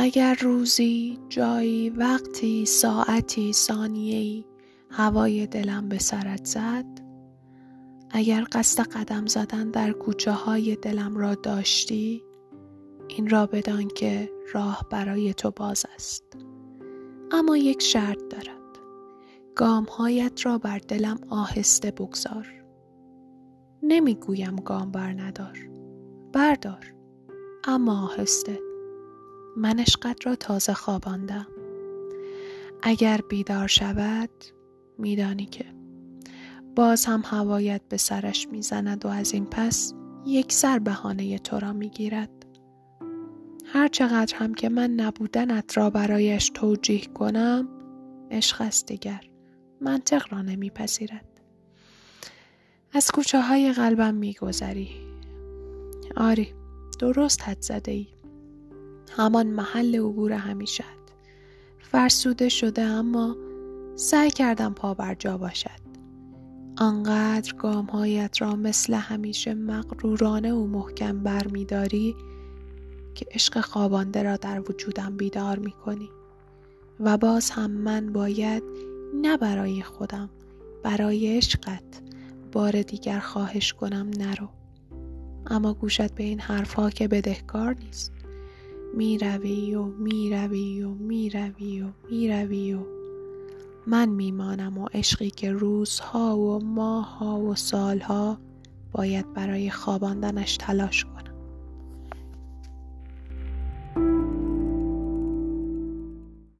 اگر روزی جایی وقتی ساعتی ثانیه‌ای هوای دلم به سرت زد اگر قصد قدم زدن در کوچه های دلم را داشتی این را بدان که راه برای تو باز است. اما یک شرط دارد. گامهایت را بر دلم آهسته بگذار. نمی‌گویم گام بر ندار. بردار. اما آهسته. من عشقت را تازه خواباندم. اگر بیدار شود میدانی که. باز هم هوایت به سرش می‌زند و از این پس یک سر بهانه تو را می‌گیرد. هر چقدر هم که من نبودنت را برایش توجیه کنم عشق است دیگر. منطق را نمیپذیرد. از کوچه های قلبم میگذری. آری درست حد زده ای همان محل عبور همیشت فرسوده شده اما سعی کردم پا بر جا باشد. آنقدر گامهایت را مثل همیشه مغرورانه و محکم برمیداری که عشق خوابانده را در وجودم بیدار می کنی. و باز هم من باید نه برای خودم برای عشقت بار دیگر خواهش کنم نرو. اما گوشت به این حرفها که بدهکار نیست. می‌روی و می‌روی و می‌روی و می‌روی و. من میمانم و عشقی که روزها و ماهها و سالها باید برای خواباندنش تلاش کنم.